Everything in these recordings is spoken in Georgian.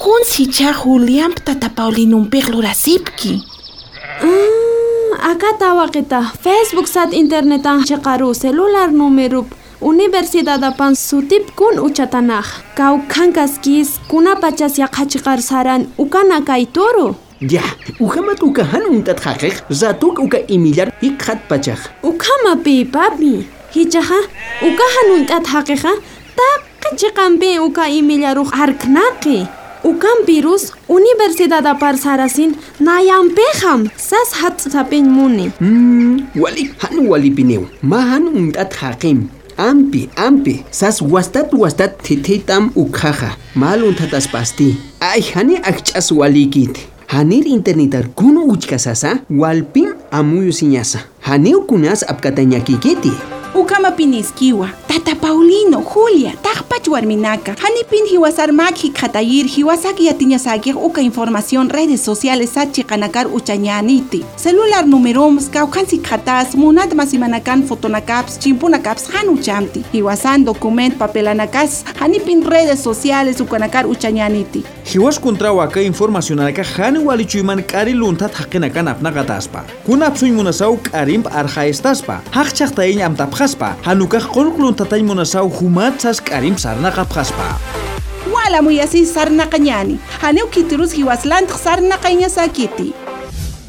kunsi cha Julián tatapaulinunpik lurasipki. Mm, acá tawakita Facebook sat internetan chiqaru celular numero Universidad apan sutip kun ucatanah Kau kankaskis kunapachas yaqachiqar saran ukana kay toro. Ya, ujamat uka hanun tat hakek, zatuk uka imillar ikhat pachaq. Ukama pi papi. Hichaha, uka hanun tat tak taqqa chiqan uka imillaruq harknaqi. უგან ვირუს უნივერსიტეტა პარსარასინ ნაიამ ბეხამ სას ჰატცა პენ მუნი ვალი ჰანუ ვალი ბინეუ მაჰან უნდა თაყიმ ამპი ამპი სას უასტატ უასტატ თითეიტამ უქახა მალ უნდა დასპასტი აი ჰანი აღჭას ვალი გით ჰანირ ინტერნეტარ გუნუ უჩკასასა ვალპიმ ამუიუ სინიასა ჰანიუ კუნას აპკატენიაკი გეტი Ukama piniskiwa. tata paulino julia tajpach warminaka hanipin katayir hiwasaki hiwasak yatiñasakiq uka información redes sociales kanakar uchañaniti celular numeromas kawqansi Katas, munat masimanakan fotonakaps chimpunakaps han uchanti. hiwasan document papelanakas hanipin redes sociales ukanakar uchañaniti hiwaskuntrawa ka informacionanaka han walichuyman k'ari luntat kunap გაფხასპა ჰანუკა ხორკლუნთა თაი მონასა უჰუმაცას კარიმ სარნა გაფხასპა ვალა მუიასი სარნა ყნიანი ჰანეუ კიტრუს ჰივასლანდ სარნა ყნიასა კიტი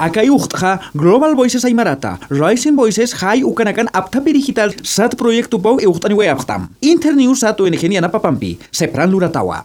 აკაი უხთხა გლობალ ვოისეს აიმარატა რაისინ ვოისეს ჰაი უკანაკან აფთაბი დიჯიტალ სად პროექტუ პოუ ეუხტანი ვე აფხტამ ინტერნიუ სატუენი ხენიანა პაპამპი სეპრანდურა ტავა